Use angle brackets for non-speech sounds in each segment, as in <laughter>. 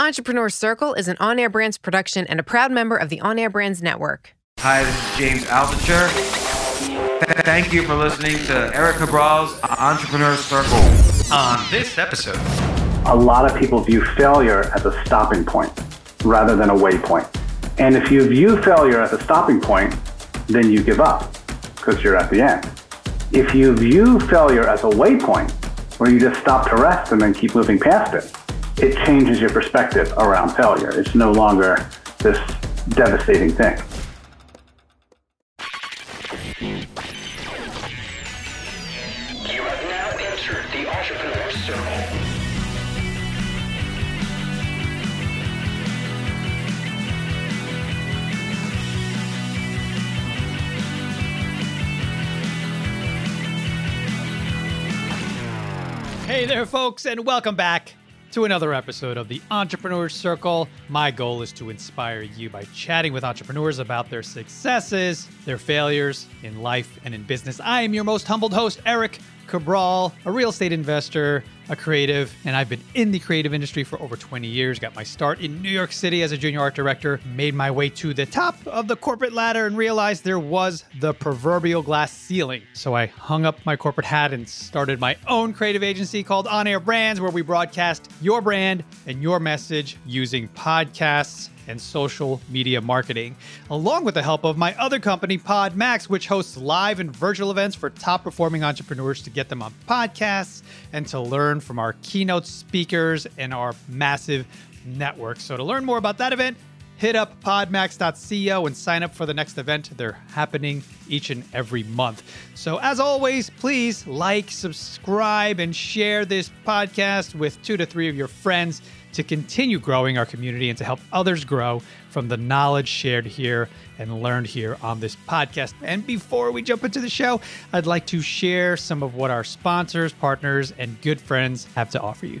Entrepreneur Circle is an On Air Brands production and a proud member of the On Air Brands Network. Hi, this is James Altucher. Thank you for listening to Eric Cabral's Entrepreneur Circle. On this episode, a lot of people view failure as a stopping point rather than a waypoint. And if you view failure as a stopping point, then you give up because you're at the end. If you view failure as a waypoint, where you just stop to rest and then keep moving past it, it changes your perspective around failure. It's no longer this devastating thing. You have now entered the Entrepreneur Circle. Hey there, folks, and welcome back to another episode of the Entrepreneur Circle. My goal is to inspire you by chatting with entrepreneurs about their successes, their failures in life and in business. I am your most humbled host, Eric Cabral, a real estate investor, a creative, and I've been in the creative industry for over 20 years. Got my start in New York City as a junior art director, made my way to the top of the corporate ladder, and realized there was the proverbial glass ceiling. So I hung up my corporate hat and started my own creative agency called On Air Brands, where we broadcast your brand and your message using podcasts and social media marketing, along with the help of my other company, PodMax, which hosts live and virtual events for top performing entrepreneurs to get them on podcasts and to learn from our keynote speakers and our massive network. So, to learn more about that event, hit up podmax.co and sign up for the next event. They're happening each and every month. So, as always, please like, subscribe, and share this podcast with two to three of your friends to continue growing our community and to help others grow from the knowledge shared here and learned here on this podcast. And before we jump into the show, I'd like to share some of what our sponsors, partners, and good friends have to offer you.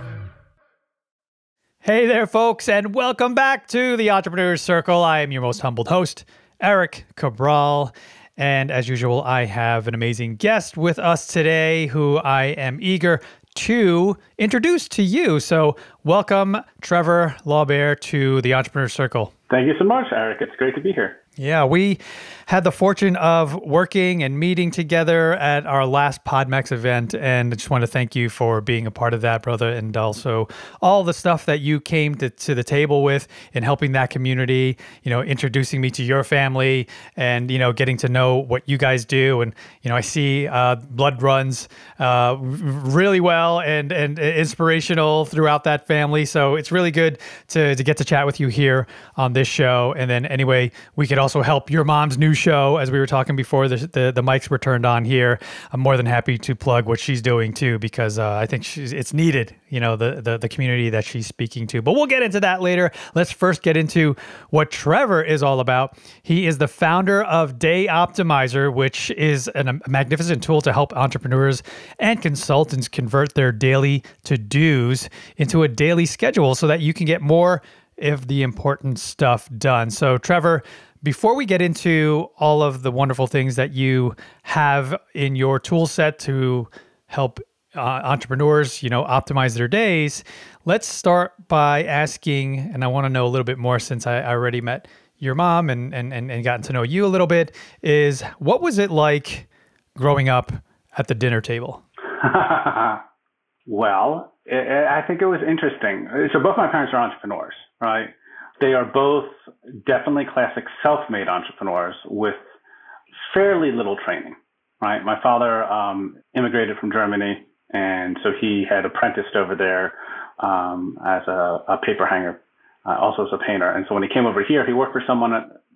Hey there, folks, and welcome back to the Entrepreneurs Circle. I am your most humbled host, Eric Cabral. And as usual, I have an amazing guest with us today who I am eager to introduce to you. So, welcome, Trevor Lohrbeer, to the Entrepreneur Circle. Thank you so much, Eric. It's great to be here. Yeah, we had the fortune of working and meeting together at our last PodMax event. And I just want to thank you for being a part of that, brother, and also all the stuff that you came to, to the table with in helping that community, you know, introducing me to your family and, you know, getting to know what you guys do. And, you know, I see uh, blood runs uh, really well and, and inspirational throughout that family. So it's really good to, to get to chat with you here on this show. And then, anyway, we could also help your mom's new show as we were talking before the, the, the mics were turned on here. I'm more than happy to plug what she's doing too because uh, i think she's, it's needed you know the, the the community that she's speaking to. But we'll get into that later. Let's first get into what trevor is all about. He is the founder of day optimizer which is an, a magnificent tool to help entrepreneurs and consultants convert their daily to-dos into a daily schedule so that you can get more of the important stuff done. So trevor before we get into all of the wonderful things that you have in your tool set to help uh, entrepreneurs, you know, optimize their days, let's start by asking, and I want to know a little bit more since I, I already met your mom and, and, and, and gotten to know you a little bit, is what was it like growing up at the dinner table? <laughs> well, I I think it was interesting. So both my parents are entrepreneurs, right? They are both definitely classic self-made entrepreneurs with fairly little training, right? My father um, immigrated from Germany, and so he had apprenticed over there um, as a, a paper hanger, uh, also as a painter. And so when he came over here, he worked for someone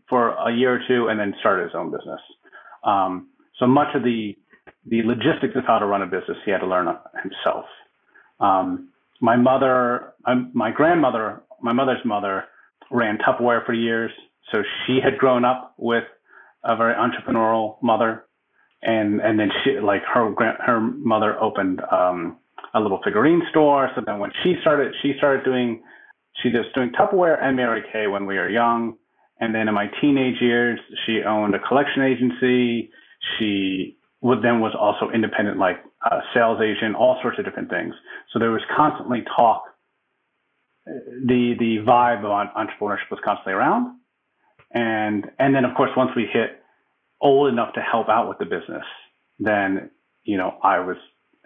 for a year or two, and then started his own business. Um, so much of the the logistics of how to run a business he had to learn himself. Um, my mother, um, my grandmother, my mother's mother ran Tupperware for years, so she had grown up with a very entrepreneurial mother, and and then she like her her mother opened um, a little figurine store. So then when she started, she started doing she was doing Tupperware and Mary Kay when we were young. And then in my teenage years, she owned a collection agency. She would then was also independent, like a sales agent, all sorts of different things. So there was constantly talk. The the vibe of entrepreneurship was constantly around, and and then of course once we hit old enough to help out with the business, then you know I was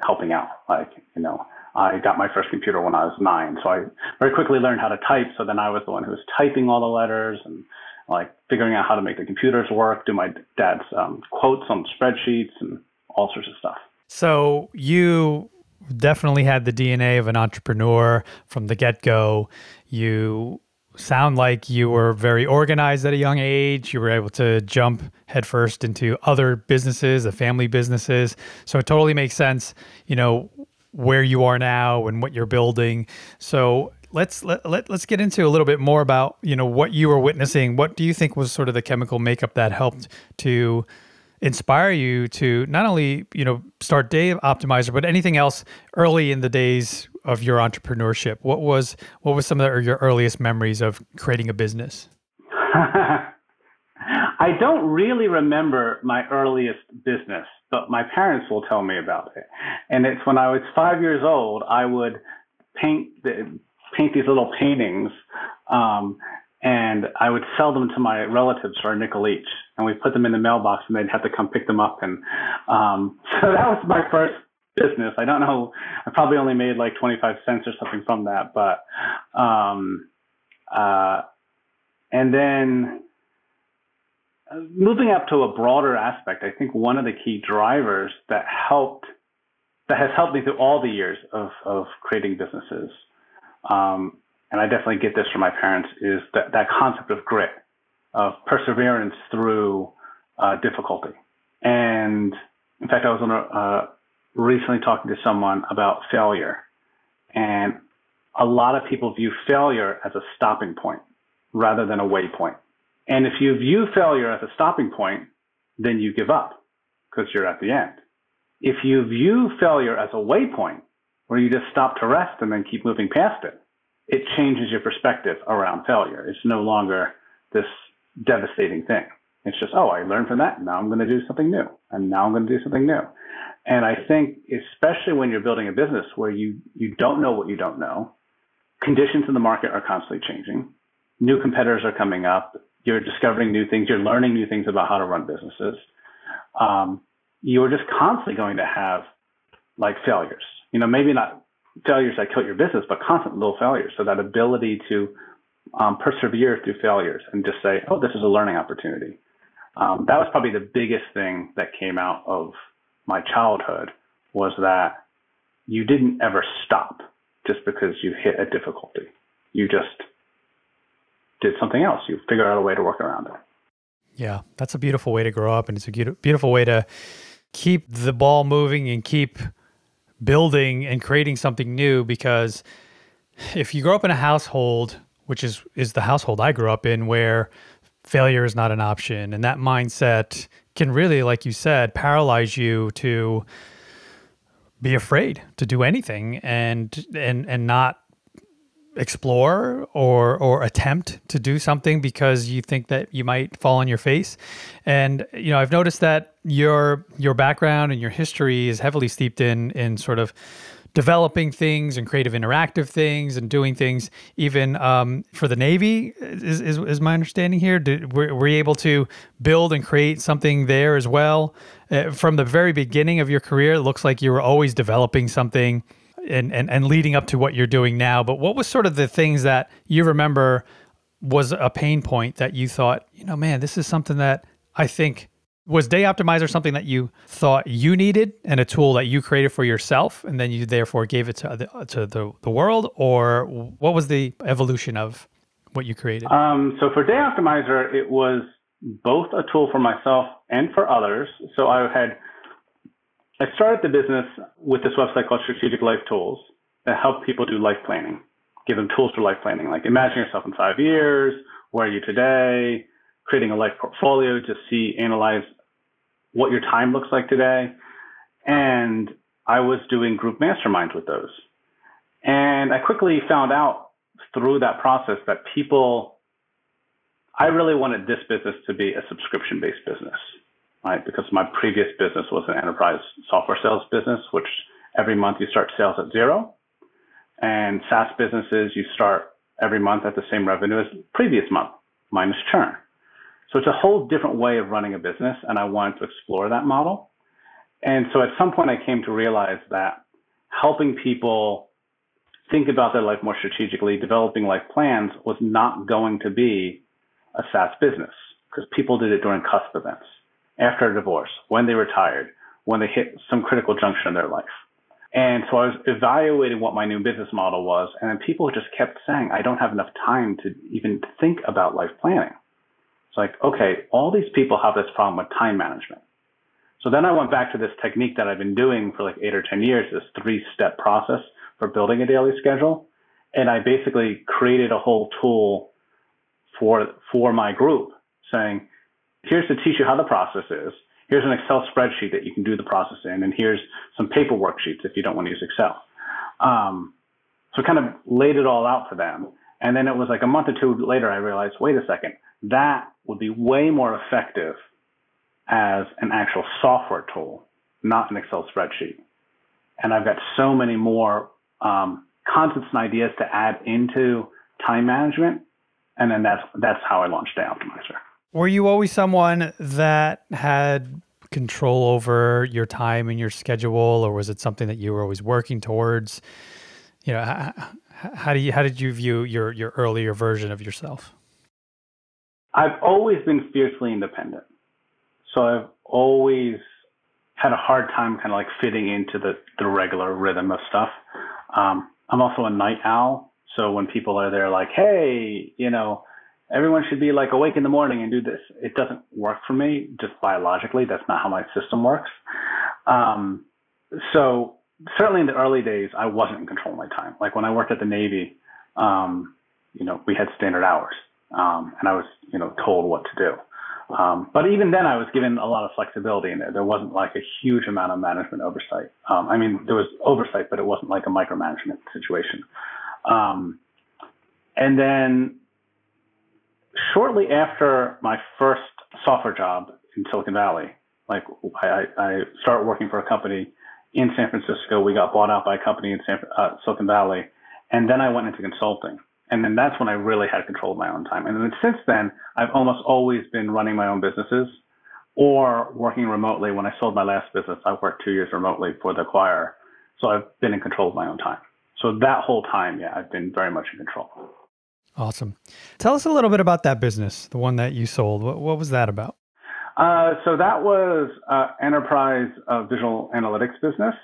helping out. Like you know I got my first computer when I was nine, so I very quickly learned how to type. So then I was the one who was typing all the letters and like figuring out how to make the computers work, do my dad's um, quotes on spreadsheets and all sorts of stuff. So you definitely had the DNA of an entrepreneur from the get go. You sound like you were very organized at a young age. You were able to jump headfirst into other businesses, the family businesses. So it totally makes sense, you know, where you are now and what you're building. So let's let, let let's get into a little bit more about you know what you were witnessing. What do you think was sort of the chemical makeup that helped to inspire you to not only you know start Day Optimizer, but anything else early in the days of your entrepreneurship? What was what was some of your earliest memories of creating a business? <laughs> I don't really remember my earliest business, but my parents will tell me about it. And it's when I was five years old, I would paint the, paint these little paintings, um, and I would sell them to my relatives for a nickel each. And we put them in the mailbox, and they'd have to come pick them up. And um, <laughs> so that was my first business. I don't know. I probably only made like 25 cents or something from that, but um, uh, and then uh, moving up to a broader aspect, I think one of the key drivers that helped that has helped me through all the years of of creating businesses um, and I definitely get this from my parents, is that, that concept of grit, of perseverance through uh, difficulty. And in fact, I was on a, uh, recently talking to someone about failure, and a lot of people view failure as a stopping point rather than a waypoint. And if you view failure as a stopping point, then you give up because you're at the end. If you view failure as a waypoint, where you just stop to rest and then keep moving past it, it changes your perspective around failure. It's no longer this devastating thing. It's just, oh, I learned from that. Now I'm going to do something new. And now I'm going to do something new. And I think, especially when you're building a business where you, you don't know what you don't know, conditions in the market are constantly changing. New competitors are coming up. You're discovering new things. You're learning new things about how to run businesses. Um, you're just constantly going to have like failures you know, maybe not failures that kill your business, but constant little failures. So that ability to um, persevere through failures and just say, oh, this is a learning opportunity. Um, that was probably the biggest thing that came out of my childhood was that you didn't ever stop just because you hit a difficulty. You just did something else. You figured out a way to work around it. Yeah, that's a beautiful way to grow up, and it's a beautiful way to keep the ball moving and keep building and creating something new because if you grow up in a household which is is the household I grew up in where failure is not an option and that mindset can really like you said paralyze you to be afraid to do anything and and and not explore or or attempt to do something because you think that you might fall on your face. And you know I've noticed that your your background and your history is heavily steeped in in sort of developing things and creative interactive things and doing things. Even um, for the navy is, is, is my understanding here were, were you able to build and create something there as well? Uh, from the very beginning of your career it looks like you were always developing something and, and and leading up to what you're doing now. But what was sort of the things that you remember was a pain point that you thought, you know, man, this is something that I think was Day Optimizer something that you thought you needed and a tool that you created for yourself, and then you therefore gave it to the, to the, the world, or what was the evolution of what you created? Um, so for Day Optimizer, it was both a tool for myself and for others. So I had I started the business with this website called Strategic Life Tools that help people do life planning, give them tools for life planning, like imagine yourself in five years, where are you today, creating a life portfolio to see, analyze what your time looks like today. And I was doing group masterminds with those. And I quickly found out through that process that people, I really wanted this business to be a subscription based business, right? Because my previous business was an enterprise software sales business, which every month you start sales at zero. And SaaS businesses, you start every month at the same revenue as previous month minus churn. So it's a whole different way of running a business, and I wanted to explore that model. And so at some point, I came to realize that helping people think about their life more strategically, developing life plans was not going to be a SaaS business because people did it during cusp events, after a divorce, when they retired, when they hit some critical juncture in their life. And so I was evaluating what my new business model was, and then people just kept saying, I don't have enough time to even think about life planning. It's like, okay, all these people have this problem with time management. So then I went back to this technique that I've been doing for like eight or 10 years, this three step process for building a daily schedule. And I basically created a whole tool for, for my group saying, here's to teach you how the process is. Here's an Excel spreadsheet that you can do the process in. And here's some paper worksheets if you don't want to use Excel. Um, so kind of laid it all out for them. And then it was like a month or two later, I realized, wait a second, that would be way more effective as an actual software tool, not an Excel spreadsheet. And I've got so many more um, concepts and ideas to add into time management. And then that's that's how I launched Day Optimizer. Were you always someone that had control over your time and your schedule, or was it something that you were always working towards? You know, how, how do you how did you view your your earlier version of yourself? I've always been fiercely independent. So I've always had a hard time kind of like fitting into the, the regular rhythm of stuff. Um, I'm also a night owl. So when people are there like, hey, you know, everyone should be like awake in the morning and do this, it doesn't work for me just biologically. That's not how my system works. Um, so certainly in the early days, I wasn't in control of my time. Like when I worked at the Navy, um, you know, we had standard hours um, and I was, you know, told what to do. Um, but even then, I was given a lot of flexibility in there. There wasn't like a huge amount of management oversight. Um, I mean, there was oversight, but it wasn't like a micromanagement situation. Um, and then shortly after my first software job in Silicon Valley, like I, I started working for a company in San Francisco. We got bought out by a company in San, uh, Silicon Valley, and then I went into consulting. And then that's when I really had control of my own time. And then since then, I've almost always been running my own businesses or working remotely. When I sold my last business, I worked two years remotely for the choir. So I've been in control of my own time. So that whole time, yeah, I've been very much in control. Awesome. Tell us a little bit about that business, the one that you sold. What, what was that about? Uh, so that was uh, enterprise uh, visual analytics business.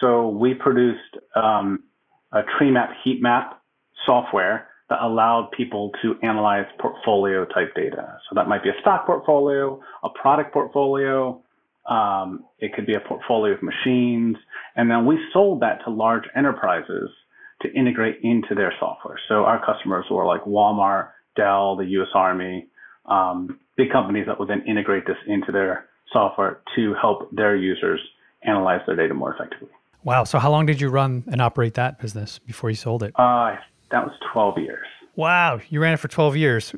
So we produced um, a tree map heat map software that allowed people to analyze portfolio type data. So that might be a stock portfolio, a product portfolio, um, it could be a portfolio of machines. And then we sold that to large enterprises to integrate into their software. So our customers were like Walmart, Dell, the US Army, um, big companies that would then integrate this into their software to help their users analyze their data more effectively. Wow. So how long did you run and operate that business before you sold it? Uh, that was 12 years. Wow, you ran it for 12 years.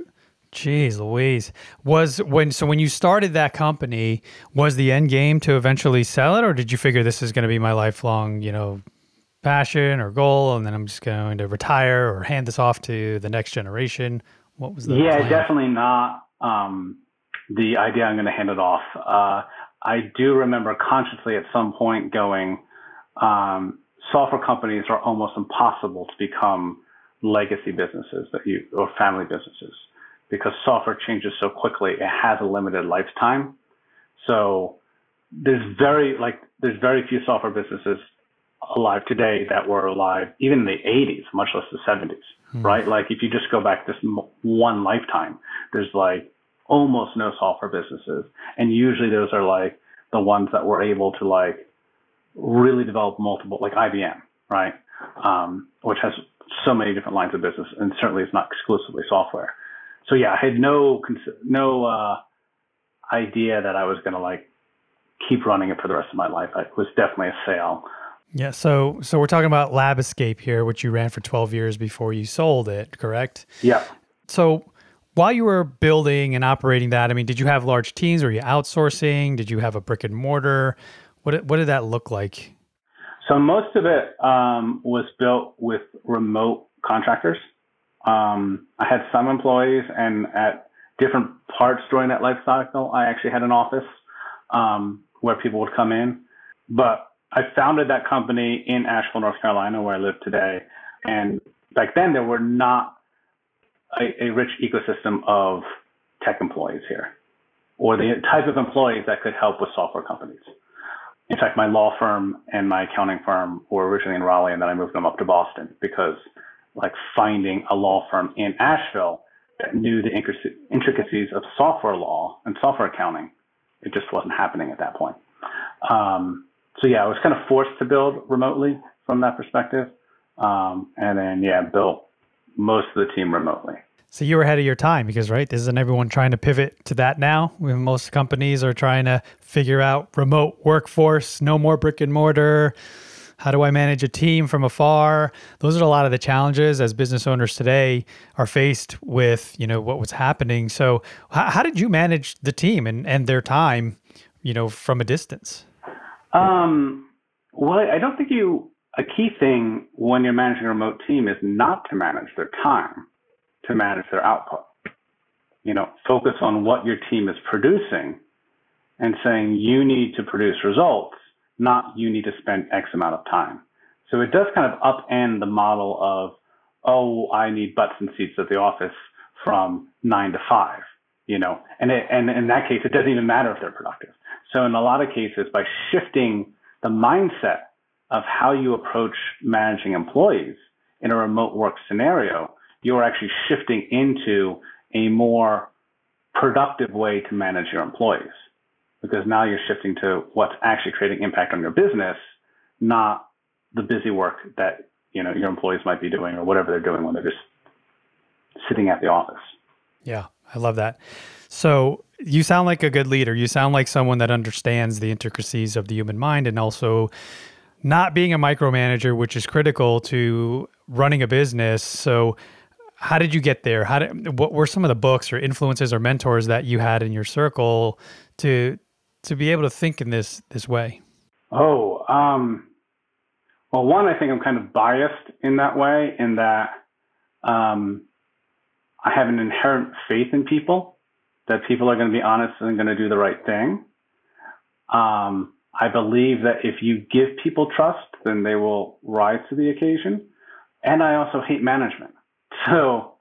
Jeez Louise. Was when so when you started that company, was the end game to eventually sell it or did you figure this is going to be my lifelong, you know, passion or goal and then I'm just going to retire or hand this off to the next generation? What was the Yeah, plan? definitely not um, the idea I'm going to hand it off. Uh, I do remember consciously at some point going, um, software companies are almost impossible to become legacy businesses that you or family businesses because software changes so quickly. It has a limited lifetime. So there's very like there's very few software businesses alive today that were alive even in the 80s, much less the 70s, right? Like if you just go back this m- one lifetime, there's like almost no software businesses, and usually those are like the ones that were able to like really develop multiple, like IBM, right? Um, which has so many different lines of business, and certainly it's not exclusively software. So yeah, I had no no uh, idea that I was gonna like keep running it for the rest of my life. It was definitely a sale. Yeah. So so we're talking about Lab Escape here, which you ran for 12 years before you sold it, correct? Yeah. So while you were building and operating that, I mean, did you have large teams? Were you outsourcing? Did you have a brick and mortar? What did- what did that look like? So most of it um, was built with remote contractors. Um, I had some employees, and at different parts during that life cycle, I actually had an office um, where people would come in. But I founded that company in Asheville, North Carolina, where I live today. And back then, there were not a, a rich ecosystem of tech employees here, or the type of employees that could help with software companies. In fact, my law firm and my accounting firm were originally in Raleigh, and then I moved them up to Boston because, like, finding a law firm in Asheville that knew the intricacies of software law and software accounting, it just wasn't happening at that point. Um, so yeah, I was kind of forced to build remotely from that perspective, um, and then yeah, built most of the team remotely. So you were ahead of your time because, right, This isn't everyone trying to pivot to that now? Most companies are trying to figure out remote workforce, no more brick and mortar. How do I manage a team from afar? Those are a lot of the challenges as business owners today are faced with, you know, what was happening. So how, how did you manage the team and, and their time, you know, from a distance? Um, well, I don't think you. A key thing when you're managing a remote team is not to manage their time, to manage their output. You know, focus on what your team is producing, and saying you need to produce results, not you need to spend X amount of time. So it does kind of upend the model of, oh, I need butts and seats at the office from nine to five. You know, and it, and in that case, it doesn't even matter if they're productive. So in a lot of cases, by shifting the mindset of how you approach managing employees in a remote work scenario, you are actually shifting into a more productive way to manage your employees. Because now you're shifting to what's actually creating impact on your business, not the busy work that you know your employees might be doing or whatever they're doing when they're just sitting at the office. Yeah, I love that. So you sound like a good leader. You sound like someone that understands the intricacies of the human mind and also not being a micromanager, which is critical to running a business. So how did you get there? How did what were some of the books or influences or mentors that you had in your circle to to be able to think in this this way? Oh, um, well, one, I think I'm kind of biased in that way, in that um, I have an inherent faith in people, that people are going to be honest and going to do the right thing. Um, I believe that if you give people trust, then they will rise to the occasion. And I also hate management. <laughs> So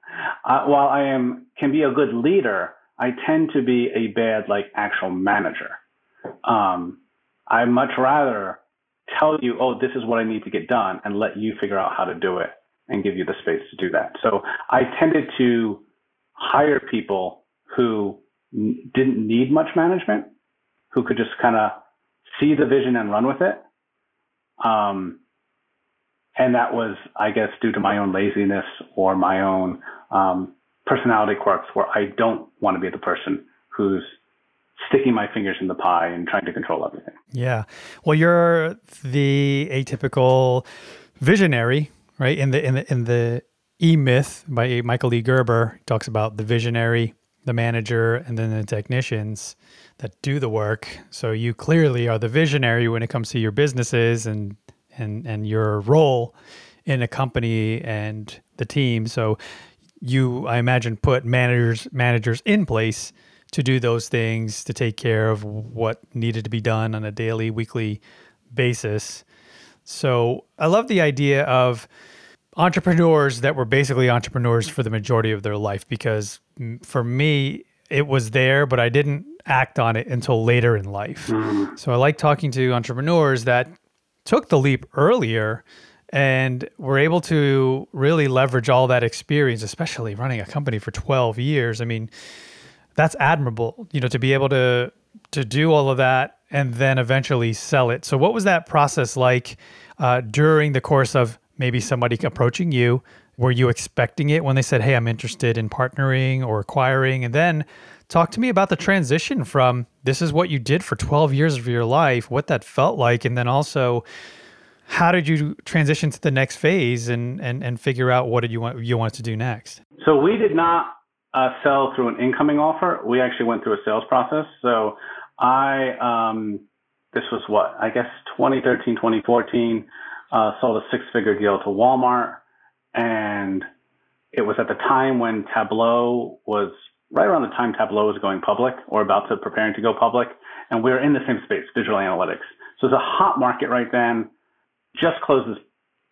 uh, while I am can be a good leader, I tend to be a bad like actual manager. Um, I much rather tell you, oh, this is what I need to get done, and let you figure out how to do it and give you the space to do that. So I tended to hire people who n- didn't need much management, who could just kind of see the vision and run with it. Um, and that was, I guess, due to my own laziness or my own um, personality quirks, where I don't want to be the person who's sticking my fingers in the pie and trying to control everything. Yeah. Well, you're the atypical visionary, right? In the in the in the E Myth by Michael E. Gerber talks about the visionary, the manager, and then the technicians that do the work. So you clearly are the visionary when it comes to your businesses and and and your role in a company and the team. So you, I imagine, put managers managers in place to do those things to take care of what needed to be done on a daily, weekly basis. So I love the idea of entrepreneurs that were basically entrepreneurs for the majority of their life because for me, it was there, but I didn't act on it until later in life. So I like talking to entrepreneurs that took the leap earlier and were able to really leverage all that experience, especially running a company for 12 years. I mean, that's admirable, you know, to be able to to do all of that and then eventually sell it. So what was that process like uh, during the course of maybe somebody approaching you? Were you expecting it when they said, "Hey, I'm interested in partnering or acquiring?" And then talk to me about the transition from this is what you did for 12 years of your life, what that felt like, and then also how did you transition to the next phase and and and figure out what did you want you wanted to do next? So we did not uh, sell through an incoming offer. We actually went through a sales process. So I, um, this was what, I guess 2013, 2014, uh, sold a six figure deal to Walmart. And it was at the time when Tableau was right around the time Tableau was going public or about to preparing to go public. And we were in the same space, digital analytics. So it's a hot market right then. Just closed this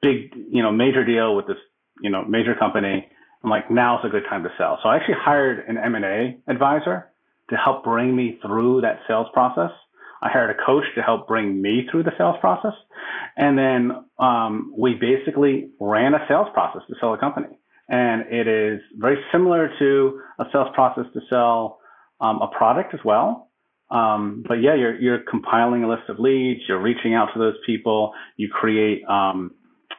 big, you know, major deal with this, you know, major company. I'm like, now's a good time to sell. So I actually hired an M&A advisor to help bring me through that sales process. I hired a coach to help bring me through the sales process. And then um, we basically ran a sales process to sell a company. And it is very similar to a sales process to sell um, a product as well. Um, but yeah, you're, you're compiling a list of leads, you're reaching out to those people, you create um,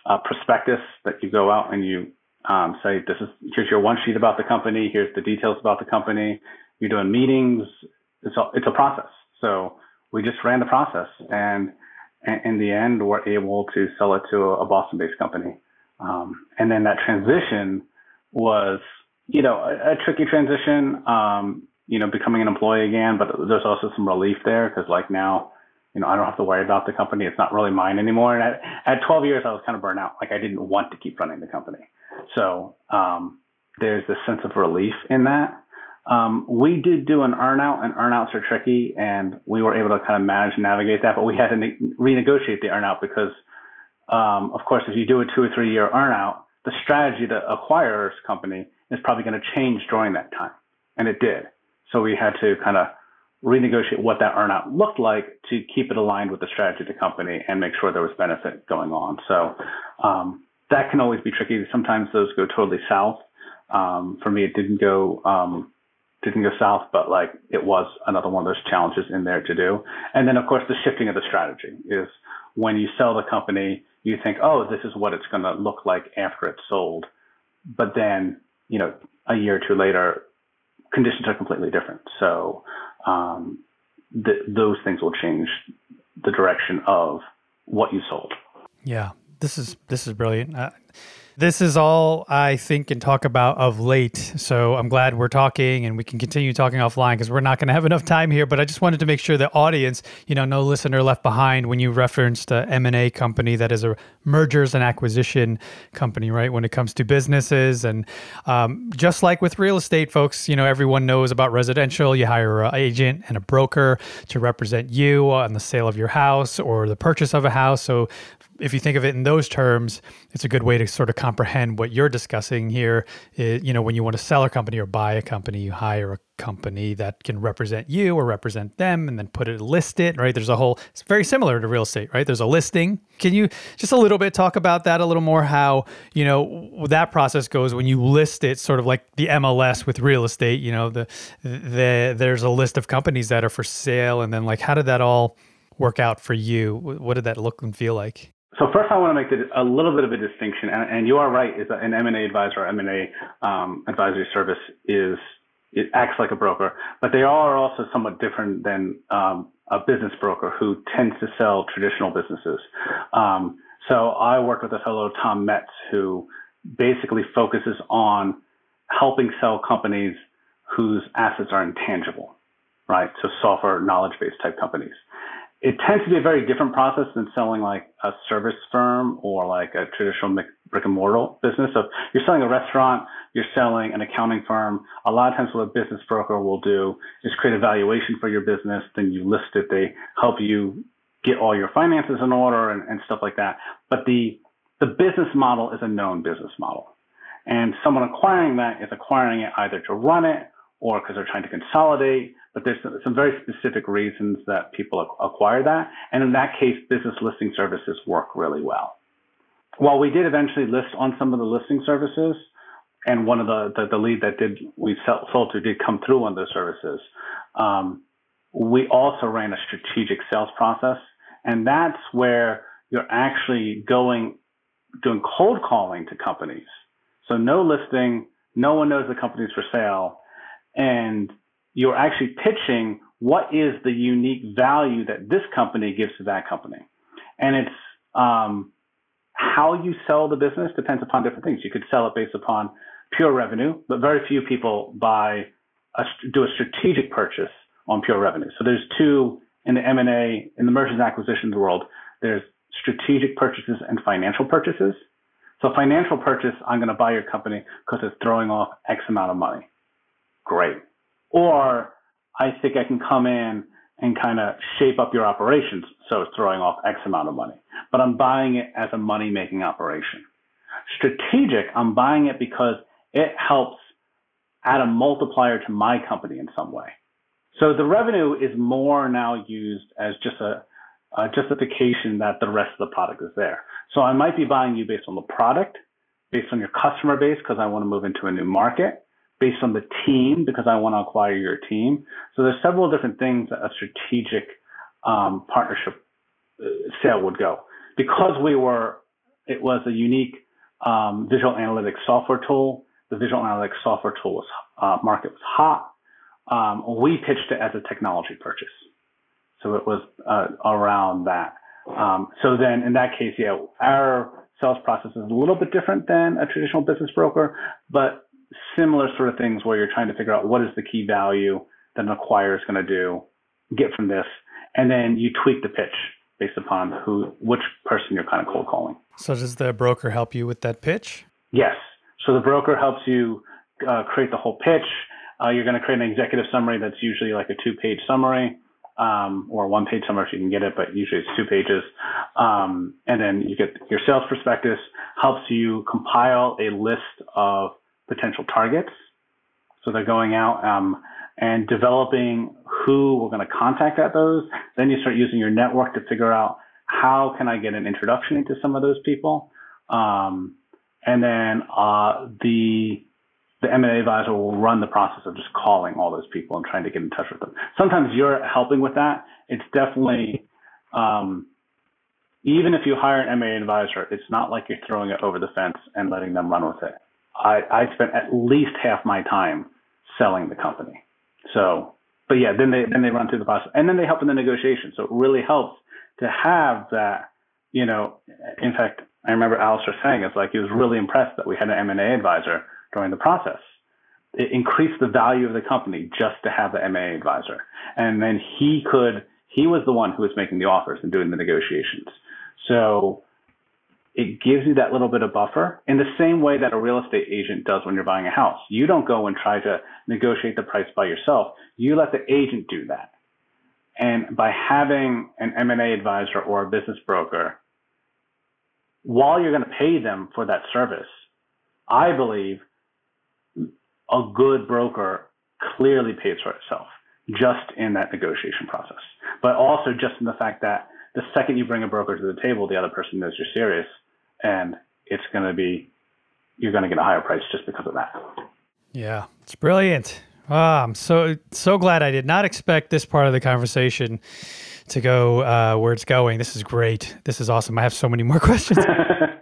a prospectus that you go out and you um, say, this is, here's your one sheet about the company, here's the details about the company, you're doing meetings. It's a, it's a process. So we just ran the process and, in the end, we're able to sell it to a, Boston based company. Um, and then that transition was, you know, a, a tricky transition, um, you know, becoming an employee again, but there's also some relief there because like now, you know, I don't have to worry about the company. It's not really mine anymore. And at, at 12 years, I was kind of burnt out. Like I didn't want to keep running the company. So, um, there's this sense of relief in that. Um, we did do an earnout, and earnouts are tricky, and we were able to kind of manage and navigate that. But we had to ne- renegotiate the earnout because, um, of course, if you do a two or three year earnout, the strategy to acquire this company is probably going to change during that time, and it did. So we had to kind of renegotiate what that earnout looked like to keep it aligned with the strategy of the company and make sure there was benefit going on. So um, that can always be tricky. Sometimes those go totally south. Um, for me, it didn't go um, didn't go south, but like it was another one of those challenges in there to do. And then of course the shifting of the strategy is when you sell the company, you think, oh, this is what it's going to look like after it's sold. But then, you know, a year or two later, conditions are completely different. So um, th- those things will change the direction of what you sold. Yeah, this is this is brilliant. Uh, this is all I think and talk about of late. So I'm glad we're talking and we can continue talking offline because we're not going to have enough time here. But I just wanted to make sure the audience, you know, no listener left behind when you referenced a M&A company that is a mergers and acquisition company, right? When it comes to businesses and um, just like with real estate, folks, you know, everyone knows about residential. You hire an agent and a broker to represent you on the sale of your house or the purchase of a house. So if you think of it in those terms, it's a good way to sort of comprehend what you're discussing here. It, you know, when you want to sell a company or buy a company, you hire a company that can represent you or represent them and then put it list it, right? There's a whole it's very similar to real estate, right? There's a listing. Can you just a little bit talk about that a little more how, you know, that process goes when you list it sort of like the MLS with real estate, you know, the the there's a list of companies that are for sale and then like how did that all work out for you? What did that look and feel like? So first, I want to make a little bit of a distinction, and, and you are right. Is an M&A advisor, M&A um, advisory service is it acts like a broker, but they are also somewhat different than um, a business broker who tends to sell traditional businesses. Um, so I work with a fellow Tom Metz who basically focuses on helping sell companies whose assets are intangible, right? So software knowledge base type companies it tends to be a very different process than selling like a service firm or like a traditional brick and mortar business. So you're selling a restaurant, you're selling an accounting firm. A lot of times what a business broker will do is create a valuation for your business. Then you list it. They help you get all your finances in order and, and stuff like that. But the the business model is a known business model. And someone acquiring that is acquiring it either to run it or because they're trying to consolidate. But there's some, very specific reasons that people acquire that. And in that case, business listing services work really well. While we did eventually list on some of the listing services, and one of the, the, the lead that did we sold to did come through on those services, um, we also ran a strategic sales process. And that's where you're actually going, doing cold calling to companies. So no listing, no one knows the company's for sale, and you're actually pitching what is the unique value that this company gives to that company. And it's um, how you sell the business depends upon different things. You could sell it based upon pure revenue, but very few people buy a, do a strategic purchase on pure revenue. So there's two in the M&A, in the mergers and acquisitions world, there's strategic purchases and financial purchases. So financial purchase, I'm going to buy your company because it's throwing off X amount of money. Great. Or I think I can come in and kind of shape up your operations so it's throwing off X amount of money. But I'm buying it as a money making operation. Strategic, I'm buying it because it helps add a multiplier to my company in some way. So the revenue is more now used as just a, a justification that the rest of the product is there. So I might be buying you based on the product, based on your customer base because I want to move into a new market, based on the team because I want to acquire your team. So there's several different things a strategic um, partnership uh, sale would go. Because we were, it was a unique um, visual analytics software tool. The visual analytics software tool was, uh, market was hot. Um, we pitched it as a technology purchase. So it was uh, around that. Um, so then in that case, yeah, our sales process is a little bit different than a traditional business broker, but similar sort of things where you're trying to figure out what is the key value that an acquirer is going to do, get from this, and then you tweak the pitch based upon who, which person you're kind of cold calling. So does the broker help you with that pitch? Yes. So the broker helps you uh, create the whole pitch. Uh, you're going to create an executive summary that's usually like a two-page summary um, or one page summary if you can get it, but usually it's two pages. Um, and then you get your sales prospectus helps you compile a list of potential targets. So they're going out um, and developing who we're going to contact at those. Then you start using your network to figure out how can I get an introduction into some of those people. Um, and then uh, the the M&A advisor will run the process of just calling all those people and trying to get in touch with them. Sometimes you're helping with that. It's definitely, um, even if you hire an M&A advisor, it's not like you're throwing it over the fence and letting them run with it. I, I spent at least half my time selling the company. So, but yeah, then they then they run through the process and then they help in the negotiation. So it really helps to have that. You know, in fact, I remember Alistair saying it's like he was really impressed that we had an M&A advisor during the process. It increased the value of the company just to have the M&A advisor. And then he could, he was the one who was making the offers and doing the negotiations. So it gives you that little bit of buffer in the same way that a real estate agent does when you're buying a house. You don't go and try to negotiate the price by yourself. You let the agent do that. And by having an M&A advisor or a business broker, while you're going to pay them for that service, I believe a good broker clearly pays for itself just in that negotiation process, but also just in the fact that the second you bring a broker to the table, the other person knows you're serious and it's going to be, you're going to get a higher price just because of that. Yeah, it's brilliant. Oh, I'm so so glad I did not expect this part of the conversation to go uh, where it's going. This is great. This is awesome. I have so many more <laughs> questions. <laughs>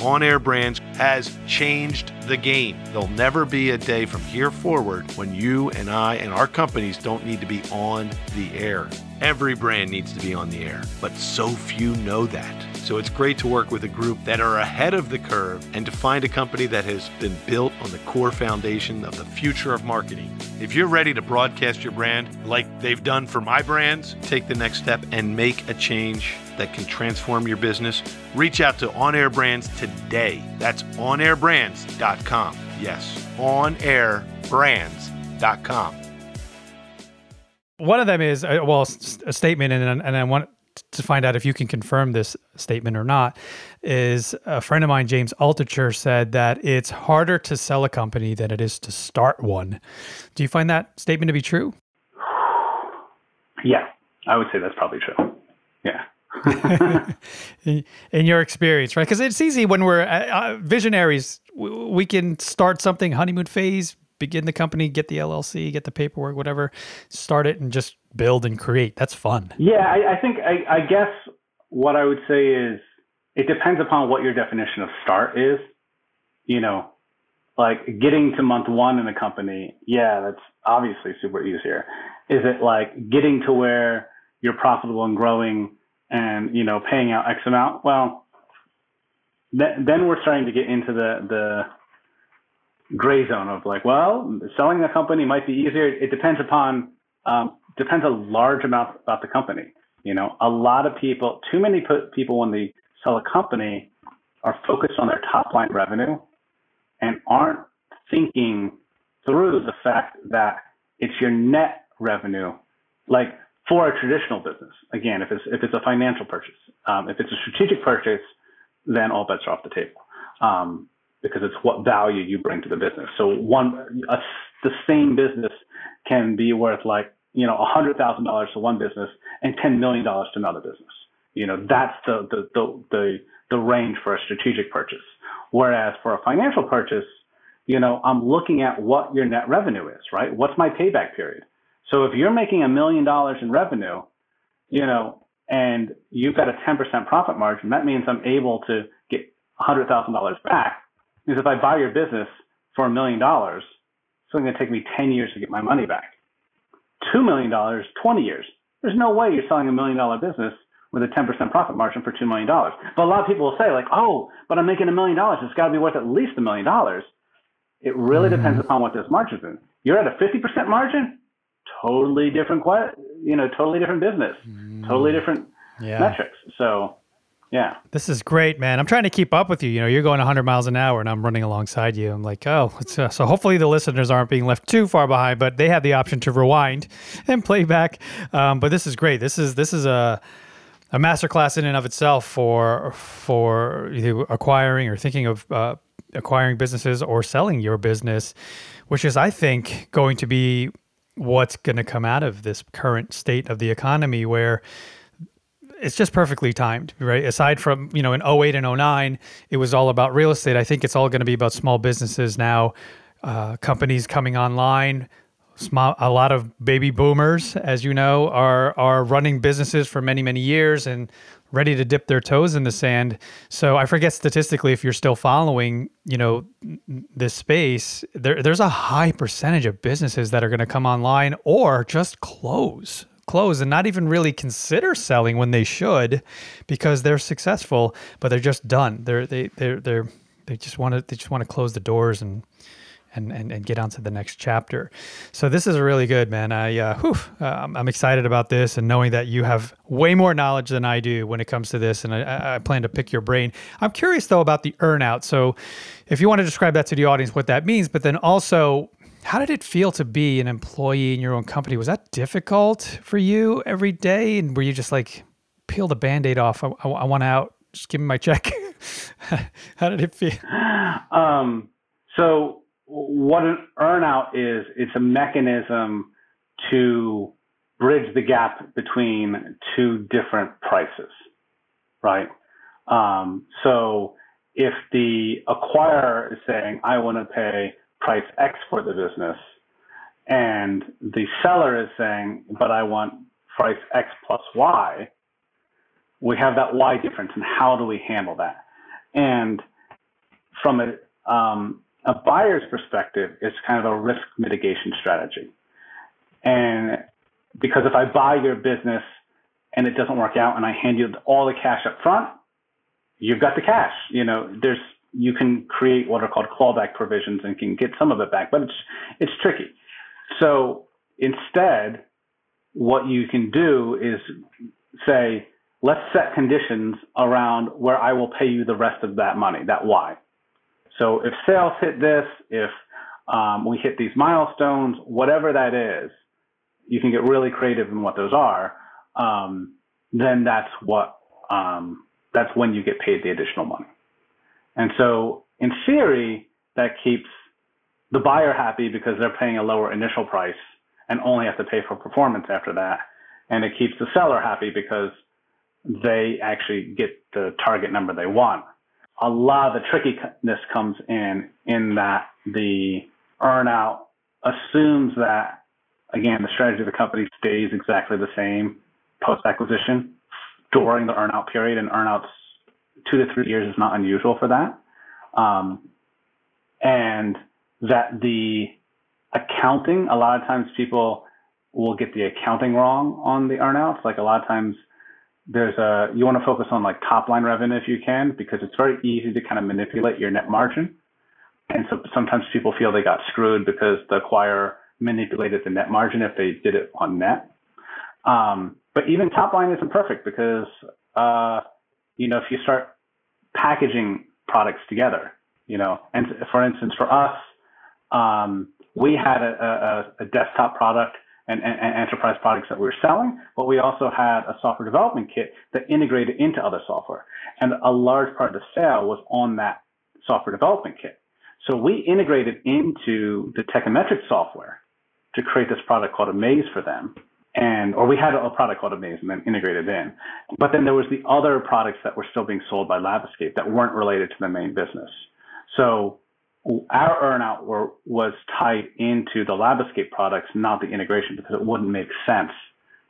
on air brands has changed the game. There'll never be a day from here forward when you and I and our companies don't need to be on the air. Every brand needs to be on the air, but so few know that. So it's great to work with a group that are ahead of the curve and to find a company that has been built on the core foundation of the future of marketing. If you're ready to broadcast your brand like they've done for my brands, take the next step and make a change that can transform your business, reach out to On Air Brands today. That's onairbrands.com. Yes, onairbrands.com. One of them is, uh, well, a statement, and, and I want to find out if you can confirm this statement or not. Is a friend of mine, James Altucher, said that it's harder to sell a company than it is to start one. Do you find that statement to be true? Yeah, I would say that's probably true. Yeah. in, <laughs> in your experience, right? Because it's easy when we're uh, uh, visionaries, we can start something honeymoon phase, begin the company, get the LLC, get the paperwork, whatever, start it and just build and create. That's fun. Yeah, I, I think I, I guess what I would say is it depends upon what your definition of start is. You know, like getting to month one in a company, yeah, that's obviously super easier. Is it like getting to where you're profitable and growing and you know paying out X amount? Well, th- then we're starting to get into the the gray zone of like, well, selling a company might be easier. It depends upon um, depends a large amount about the company. You know, a lot of people, too many people when they sell a company are focused on their top line revenue and aren't thinking through the fact that it's your net revenue. Like for a traditional business, again, if it's if it's a financial purchase, um, if it's a strategic purchase, then all bets are off the table. Um, because it's what value you bring to the business. So one, a, the same business can be worth like, you know, hundred thousand dollars to one business and $10 million to another business. You know, that's the, the, the, the, the range for a strategic purchase. Whereas for a financial purchase, you know, I'm looking at what your net revenue is, right? What's my payback period? So if you're making a million dollars in revenue, you know, and you've got a 10% profit margin, that means I'm able to get $100,000 back because if I buy your business for a million dollars, it's only going to take me 10 years to get my money back. $2 million, 20 years. There's no way you're selling a million dollar business with a 10% profit margin for $2 million. But a lot of people will say like, oh, but I'm making a million dollars. It's got to be worth at least a million dollars. It really Mm-hmm. depends upon what this margin is. You're at a 50% margin, totally different, you know, totally different business, totally different Mm-hmm. Yeah. metrics. So, yeah. This is great, man. I'm trying to keep up with you. You know, you're going 100 miles an hour and I'm running alongside you. I'm like, oh, uh, so hopefully the listeners aren't being left too far behind, but they have the option to rewind <laughs> and play back. Um, but this is great. This is this is a a masterclass in and of itself for for acquiring or thinking of uh, acquiring businesses or selling your business, which is, I think, going to be what's going to come out of this current state of the economy where it's just perfectly timed, right? Aside from, you know, in 08 and 09, it was all about real estate. I think it's all going to be about small businesses now, uh, companies coming online. Small, a lot of baby boomers, as you know, are are running businesses for many many years and ready to dip their toes in the sand. So I forget statistically if you're still following, you know, this space. There, there's a high percentage of businesses that are going to come online or just close close and not even really consider selling when they should because they're successful but they're just done they're they they're they're they just want to they just want to close the doors and and, and, and get on to the next chapter. So this is really good, man. I uh, whew, uh, I'm excited about this and knowing that you have way more knowledge than I do when it comes to this, and I- I, I plan to pick your brain. I'm curious though about the earnout. So if you want to describe that to the audience, what that means, but then also how did it feel to be an employee in your own company? Was that difficult for you every day? And were you just like, peel the band aid off? I, I, I want out. Just give me my check. <laughs> how did it feel? <laughs> Um, so what an earnout is, it's a mechanism to bridge the gap between two different prices, right? Um, so if the acquirer is saying, I want to pay price X for the business, and the seller is saying, but I want price X plus Y, we have that Y difference, and how do we handle that? And from a, um, a buyer's perspective, it's kind of a risk mitigation strategy. And because if I buy your business and it doesn't work out and I hand you all the cash up front, you've got the cash. You know, there's you can create what are called clawback provisions and can get some of it back, but it's it's tricky. So instead, what you can do is say, let's set conditions around where I will pay you the rest of that money, that Y. So if sales hit this, if um, we hit these milestones, whatever that is, you can get really creative in what those are. Um, then that's what um, that's when you get paid the additional money. And so, in theory, that keeps the buyer happy because they're paying a lower initial price and only have to pay for performance after that. And it keeps the seller happy because they actually get the target number they want. A lot of the trickiness comes in in that the earnout assumes that again the strategy of the company stays exactly the same post acquisition during the earnout period, and earnouts two to three years is not unusual for that. Um, and that the accounting, a lot of times people will get the accounting wrong on the earnouts. Like a lot of times there's a, you want to focus on like top line revenue if you can, because it's very easy to kind of manipulate your net margin. And so sometimes people feel they got screwed because the acquirer manipulated the net margin if they did it on net. Um, but even top line isn't perfect because, uh, you know, if you start packaging products together, you know, and for instance, for us, um, we had a, a, a desktop product and, and, and, enterprise products that we were selling, but we also had a software development kit that integrated into other software. And a large part of the sale was on that software development kit. So we integrated into the Techimetrics software to create this product called Amaze for them and or we had a product called Amaze and then integrated in. But then there was the other products that were still being sold by LabEscape that weren't related to the main business. So our earnout were, was tied into the LabEscape products, not the integration, because it wouldn't make sense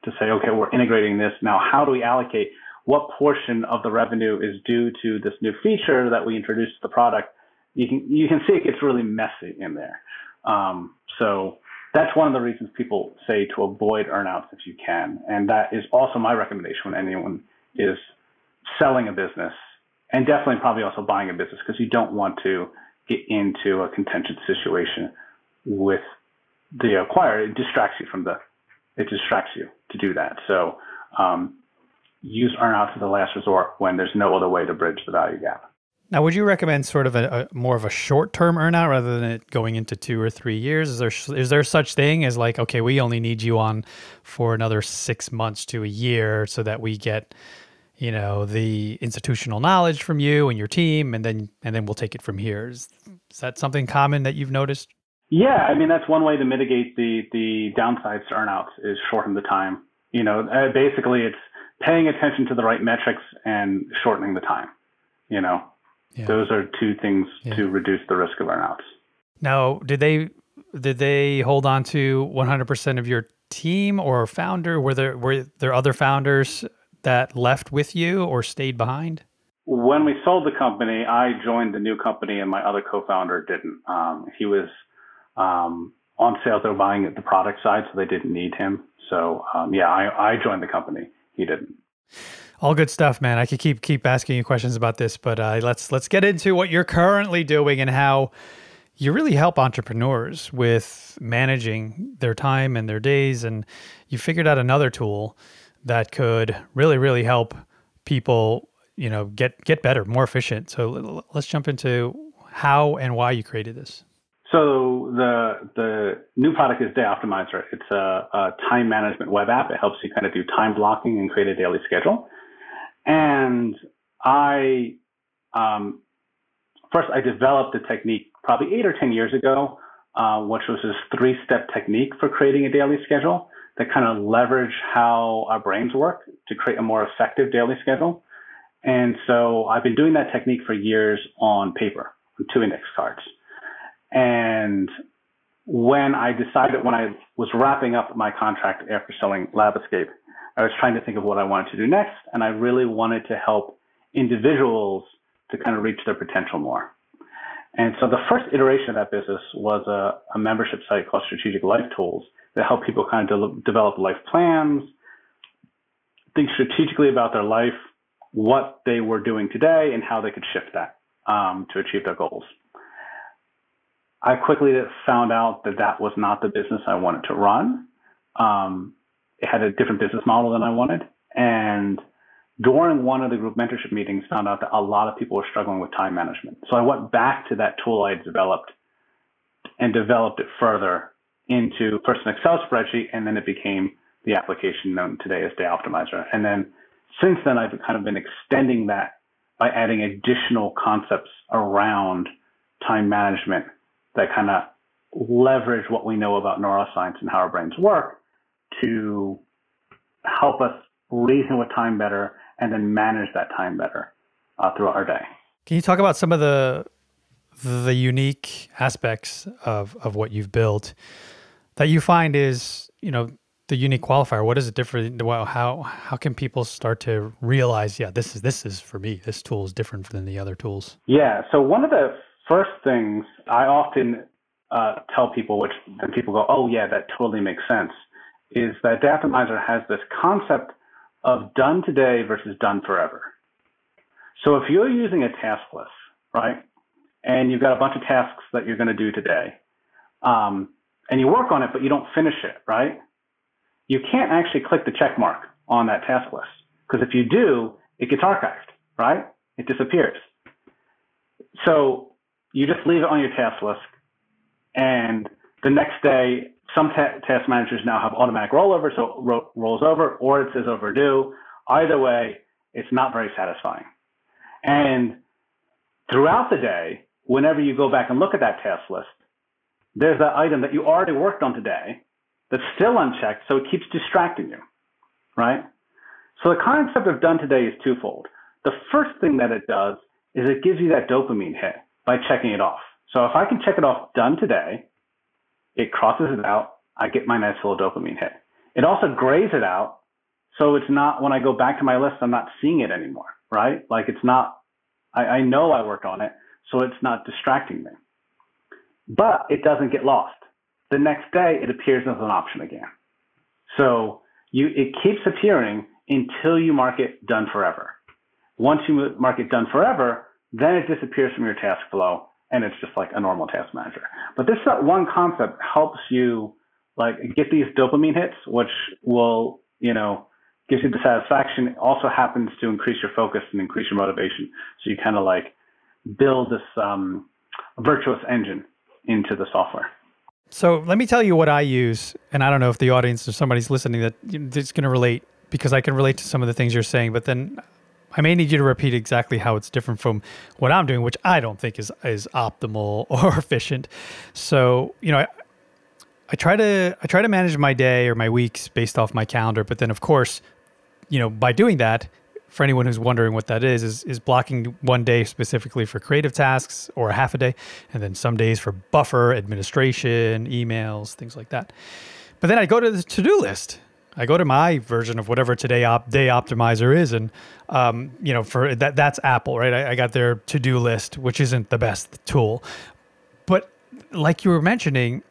to say, okay, we're integrating this now. How do we allocate? What portion of the revenue is due to this new feature that we introduced to the product? You can you can see it gets really messy in there. Um, so that's one of the reasons people say to avoid earnouts if you can. And that is also my recommendation when anyone is selling a business and definitely probably also buying a business because you don't want to get into a contentious situation with the acquirer. It distracts you from the, it distracts you to do that. So um, use earnouts as a last resort when there's no other way to bridge the value gap. Now, would you recommend sort of a, a more of a short term earnout rather than it going into two or three years? Is there is there such thing as like, okay, we only need you on for another six months to a year so that we get, you know, the institutional knowledge from you and your team, and then and then we'll take it from here. Is, is that something common that you've noticed? Yeah, I mean that's one way to mitigate the the downsides to earnouts is shorten the time. You know, uh, basically it's paying attention to the right metrics and shortening the time. You know, yeah. Those are two things yeah. to reduce the risk of earnouts. Now, did they did they hold on to 100% of your team or founder? Were there were there other founders that left with you or stayed behind? When we sold the company, I joined the new company, and my other co-founder didn't. Um, he was um, on sales; they were buying at the product side, so they didn't need him. So um, yeah, I, I joined the company. He didn't. All good stuff, man. I could keep keep asking you questions about this, but uh, let's let's get into what you're currently doing and how you really help entrepreneurs with managing their time and their days. And you figured out another tool that could really really help people, you know, get get better, more efficient. So let's jump into how and why you created this. So the the new product is Day Optimizer. It's a, a time management web app. It helps you kind of do time blocking and create a daily schedule. And I, um, first, I developed a technique probably eight or 10 years ago, uh, which was this three step technique for creating a daily schedule that kind of leverage how our brains work to create a more effective daily schedule. And so I've been doing that technique for years on paper, on two index cards. And when I decided, when I was wrapping up my contract after selling LabEscape, I was trying to think of what I wanted to do next, and I really wanted to help individuals to kind of reach their potential more. And so the first iteration of that business was a, a membership site called Strategic Life Tools that help people kind of de- develop life plans, think strategically about their life, what they were doing today and how they could shift that um, to achieve their goals. I quickly found out that that was not the business I wanted to run. Um, had a different business model than I wanted. And during one of the group mentorship meetings, found out that a lot of people were struggling with time management. So I went back to that tool I had developed and developed it further into first an Excel spreadsheet, and then it became the application known today as Day Optimizer. And then since then, I've kind of been extending that by adding additional concepts around time management that kind of leverage what we know about neuroscience and how our brains work to help us reason with time better and then manage that time better uh, throughout our day. Can you talk about some of the the unique aspects of of what you've built that you find is you know the unique qualifier? What is it different? Well, how how can people start to realize? Yeah, this is this is for me. This tool is different than the other tools. Yeah. So one of the first things I often uh, tell people, which then people go, "Oh yeah, that totally makes sense," is that Optimizer has this concept of done today versus done forever. So if you're using a task list, right, and you've got a bunch of tasks that you're going to do today, um, and you work on it, but you don't finish it, right? You can't actually click the check mark on that task list because if you do, it gets archived, right? It disappears. So you just leave it on your task list, and the next day some ta- task managers now have automatic rollover, so it ro- rolls over, or it says overdue. Either way, it's not very satisfying. And throughout the day, whenever you go back and look at that task list, there's that item that you already worked on today that's still unchecked, so it keeps distracting you, right? So the concept of done today is twofold. The first thing that it does is it gives you that dopamine hit by checking it off. So if I can check it off done today, it crosses it out. I get my nice little dopamine hit. It also grays it out. So it's not, when I go back to my list, I'm not seeing it anymore, right? Like it's not, I, I know I worked on it, so it's not distracting me. But it doesn't get lost. The next day, it appears as an option again. So you, it keeps appearing until you mark it done forever. Once you mark it done forever, then it disappears from your task flow and it's just like a normal task manager. But this one concept helps you like get these dopamine hits, which will, you know, gives you the satisfaction. It also happens to increase your focus and increase your motivation. So you kind of like build this um, virtuous engine into the software. So let me tell you what I use, and I don't know if the audience or somebody's listening that is going to relate because I can relate to some of the things you're saying. But then I may need you to repeat exactly how it's different from what I'm doing, which I don't think is is optimal <laughs> or efficient. So, you know, I, I try to I try to manage my day or my weeks based off my calendar, but then of course, you know, by doing that, for anyone who's wondering what that is, is is blocking one day specifically for creative tasks or a half a day, and then some days for buffer, administration, emails, things like that. But then I go to the to-do list I go to my version of whatever today op, day optimizer is, and um, you know, for that that's Apple, right? I, I got their to do list, which isn't the best tool, but like you were mentioning,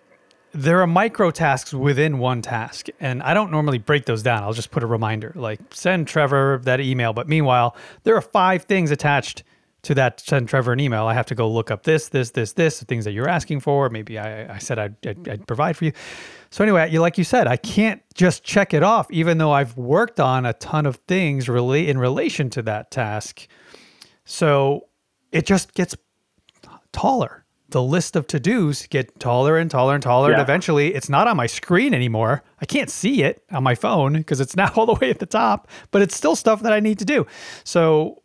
there are micro tasks within one task, and I don't normally break those down. I'll just put a reminder, like send Trevor that email. But meanwhile, there are five things attached to that send Trevor an email. I have to go look up this, this, this, this, the things that you're asking for. Maybe I, I said I'd, I'd, I'd provide for you. So anyway, you like you said, I can't just check it off, even though I've worked on a ton of things really in relation to that task. So it just gets taller. The list of to dos get taller and taller and taller. Yeah. And eventually it's not on my screen anymore. I can't see it on my phone because it's <laughs> now all the way at the top, but it's still stuff that I need to do. So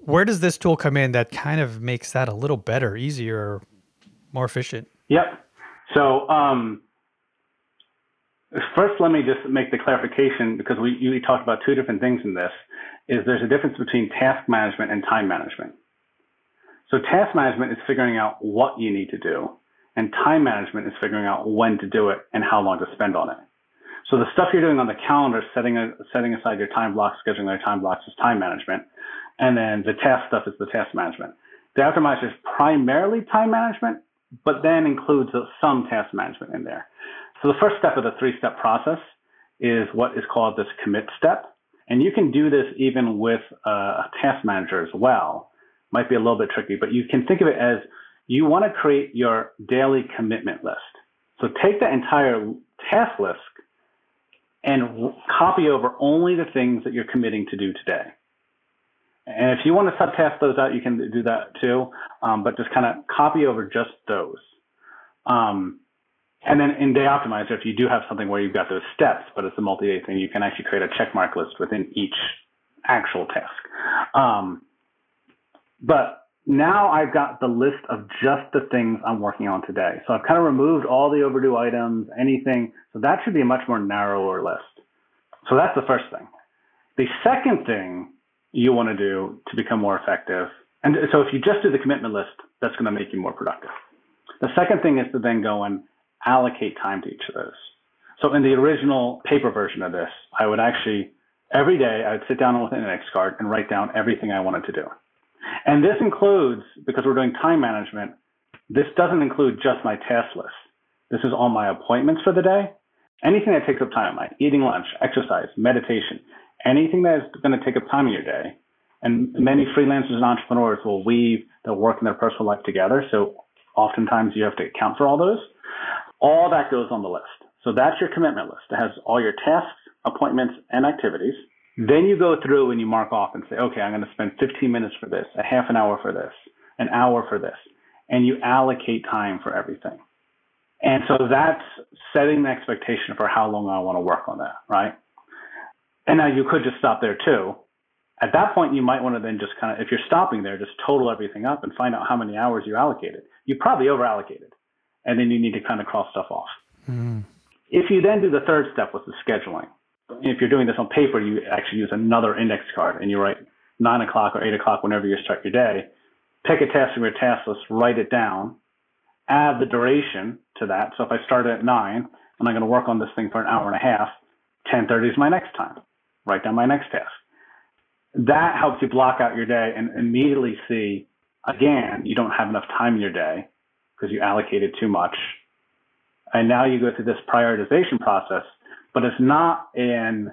where does this tool come in that kind of makes that a little better, easier, more efficient? Yep. So um, First, let me just make the clarification because we, we talked about two different things in this. Is there's a difference between task management and time management. So task management is figuring out what you need to do, and time management is figuring out when to do it and how long to spend on it. So the stuff you're doing on the calendar, setting a, setting aside your time blocks, scheduling your time blocks is time management, and then the task stuff is the task management. The optimizer is primarily time management, but then includes some task management in there. So the first step of the three-step process is what is called this commit step. And you can do this even with a task manager as well. Might be a little bit tricky, but you can think of it as you want to create your daily commitment list. So take the entire task list and copy over only the things that you're committing to do today. And if you want to subtask those out, you can do that too. Um, but just kind of copy over just those. Um, and then in Day Optimizer, if you do have something where you've got those steps, but it's a multi-day thing, you can actually create a checkmark list within each actual task. Um, but now I've got the list of just the things I'm working on today. So I've kind of removed all the overdue items, anything. So that should be a much more narrower list. So that's the first thing. The second thing you want to do to become more effective, and so if you just do the commitment list, that's going to make you more productive. The second thing is to then go and allocate time to each of those. So in the original paper version of this, I would actually, every day, I would sit down with an index card and write down everything I wanted to do. And this includes, because we're doing time management, this doesn't include just my task list. This is all my appointments for the day. Anything that takes up time, like eating lunch, exercise, meditation, anything that is going to take up time in your day. And many freelancers and entrepreneurs will weave their work and their personal life together. So oftentimes you have to account for all those. All that goes on the list. So that's your commitment list. It has all your tasks, appointments, and activities. Then you go through and you mark off and say, okay, I'm going to spend 15 minutes for this, a half an hour for this, an hour for this. And you allocate time for everything. And so that's setting the expectation for how long I want to work on that, right? And now you could just stop there too. At that point, you might want to then just kind of, if you're stopping there, just total everything up and find out how many hours you allocated. You probably over allocated. And then you need to kind of cross stuff off. Mm. If you then do the third step with the scheduling, if you're doing this on paper, you actually use another index card and you write nine o'clock or eight o'clock whenever you start your day. Pick a task from your task list, write it down, add the duration to that. So if I start at nine and I'm going to work on this thing for an hour and a half, 10:30 is my next time. Write down my next task. That helps you block out your day and immediately see again you don't have enough time in your day because you allocated too much. And now you go through this prioritization process but it's not an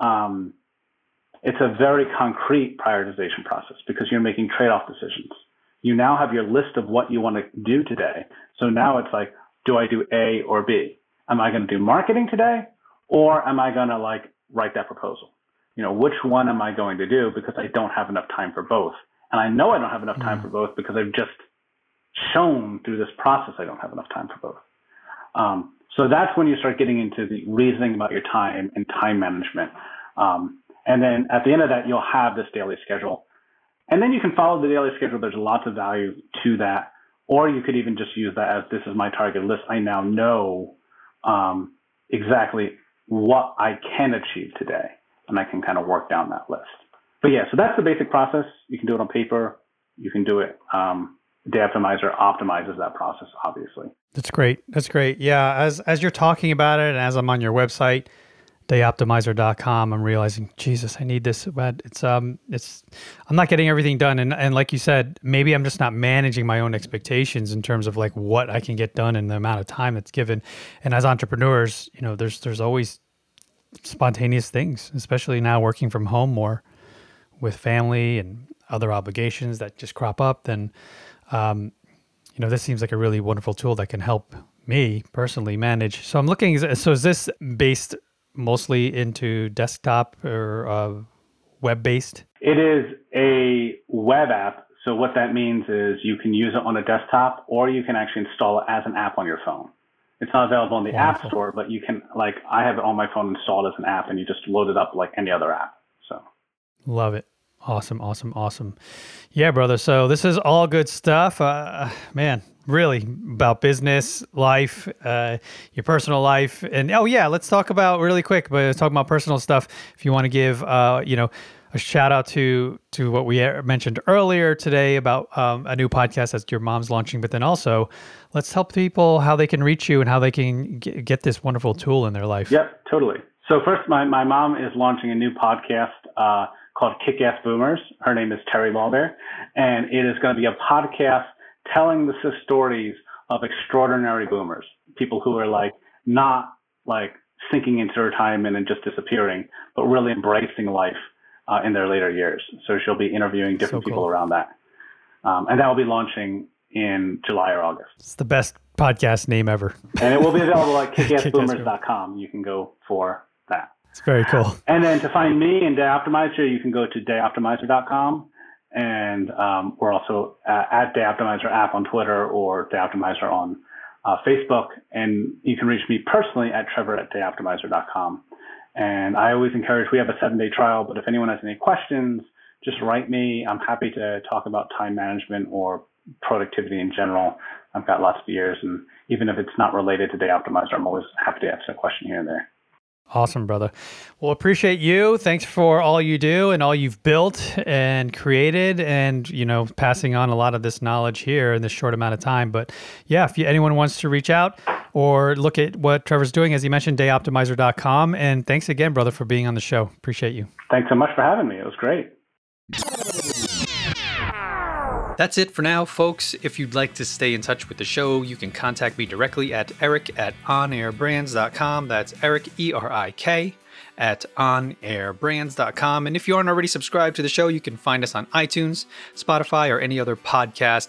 um, it's a very concrete prioritization process because you're making trade-off decisions. You now have your list of what you want to do today. So now it's like, do I do A or B? Am I going to do marketing today or am I going to like write that proposal? You know, which one am I going to do because I don't have enough time for both? And I know I don't have enough time mm. for both because I've just shown through this process I don't have enough time for both. Um, so that's when you start getting into the reasoning about your time and time management. Um, and then at the end of that, you'll have this daily schedule. And then you can follow the daily schedule. There's lots of value to that. Or you could even just use that as this is my target list. I now know um, exactly what I can achieve today. And I can kind of work down that list. But yeah, so that's the basic process. You can do it on paper. You can do it. Um, Day Optimizer optimizes that process, obviously. That's great. That's great. Yeah, as as you're talking about it, and as I'm on your website, dayoptimizer.com, I'm realizing, Jesus, I need this. But it's um, it's I'm not getting everything done, and and like you said, maybe I'm just not managing my own expectations in terms of like what I can get done in the amount of time that's given. And as entrepreneurs, you know, there's there's always spontaneous things, especially now working from home more with family and other obligations that just crop up. Then um, you know, this seems like a really wonderful tool that can help me personally manage. So I'm looking. So is this based mostly into desktop or uh, web based? It is a web app. So what that means is you can use it on a desktop, or you can actually install it as an app on your phone. It's not available in the Wonderful. App Store, but you can like I have it on my phone installed as an app, and you just load it up like any other app. So love it. Awesome, awesome, awesome. Yeah, brother. So this is all good stuff. Uh, man, really about business, life, uh, your personal life, and oh yeah, let's talk about really quick. But let's about personal stuff. If you want to give, uh, you know, a shout out to to what we mentioned earlier today about um, a new podcast that your mom's launching, but then also let's help people how they can reach you and how they can get, get this wonderful tool in their life. Yep, totally. So first, my my mom is launching a new podcast. Called Kick Ass Boomers. Her name is Terry Lohrbeer, and it is going to be a podcast telling the stories of extraordinary boomers, people who are like not like sinking into retirement and just disappearing, but really embracing life uh, in their later years. So she'll be interviewing different So people around that. Um, and that will be launching in July or August. It's the best podcast name ever. And it will be available at <laughs> Kick-Ass kickassboomers.com. You can go for that. It's very cool. And then to find me and Day Optimizer, you can go to dayoptimizer.com. And um, we're also uh, at Day Optimizer app on Twitter or Day Optimizer on uh, Facebook. And you can reach me personally at trevor at dayoptimizer.com. And I always encourage, we have a seven day trial, but if anyone has any questions, just write me. I'm happy to talk about time management or productivity in general. I've got lots of years, and even if it's not related to Day Optimizer, I'm always happy to answer a question here and there. Awesome, brother. Well, appreciate you. Thanks for all you do and all you've built and created and, you know, passing on a lot of this knowledge here in this short amount of time. But yeah, if you, anyone wants to reach out or look at what Trevor's doing, as you mentioned, dayoptimizer.com. And thanks again, brother, for being on the show. Appreciate you. Thanks so much for having me. It was great. That's it for now, folks. If you'd like to stay in touch with the show, you can contact me directly at eric at onairbrands.com. That's Eric, E R I K, at onairbrands.com. And if you aren't already subscribed to the show, you can find us on iTunes, Spotify, or any other podcast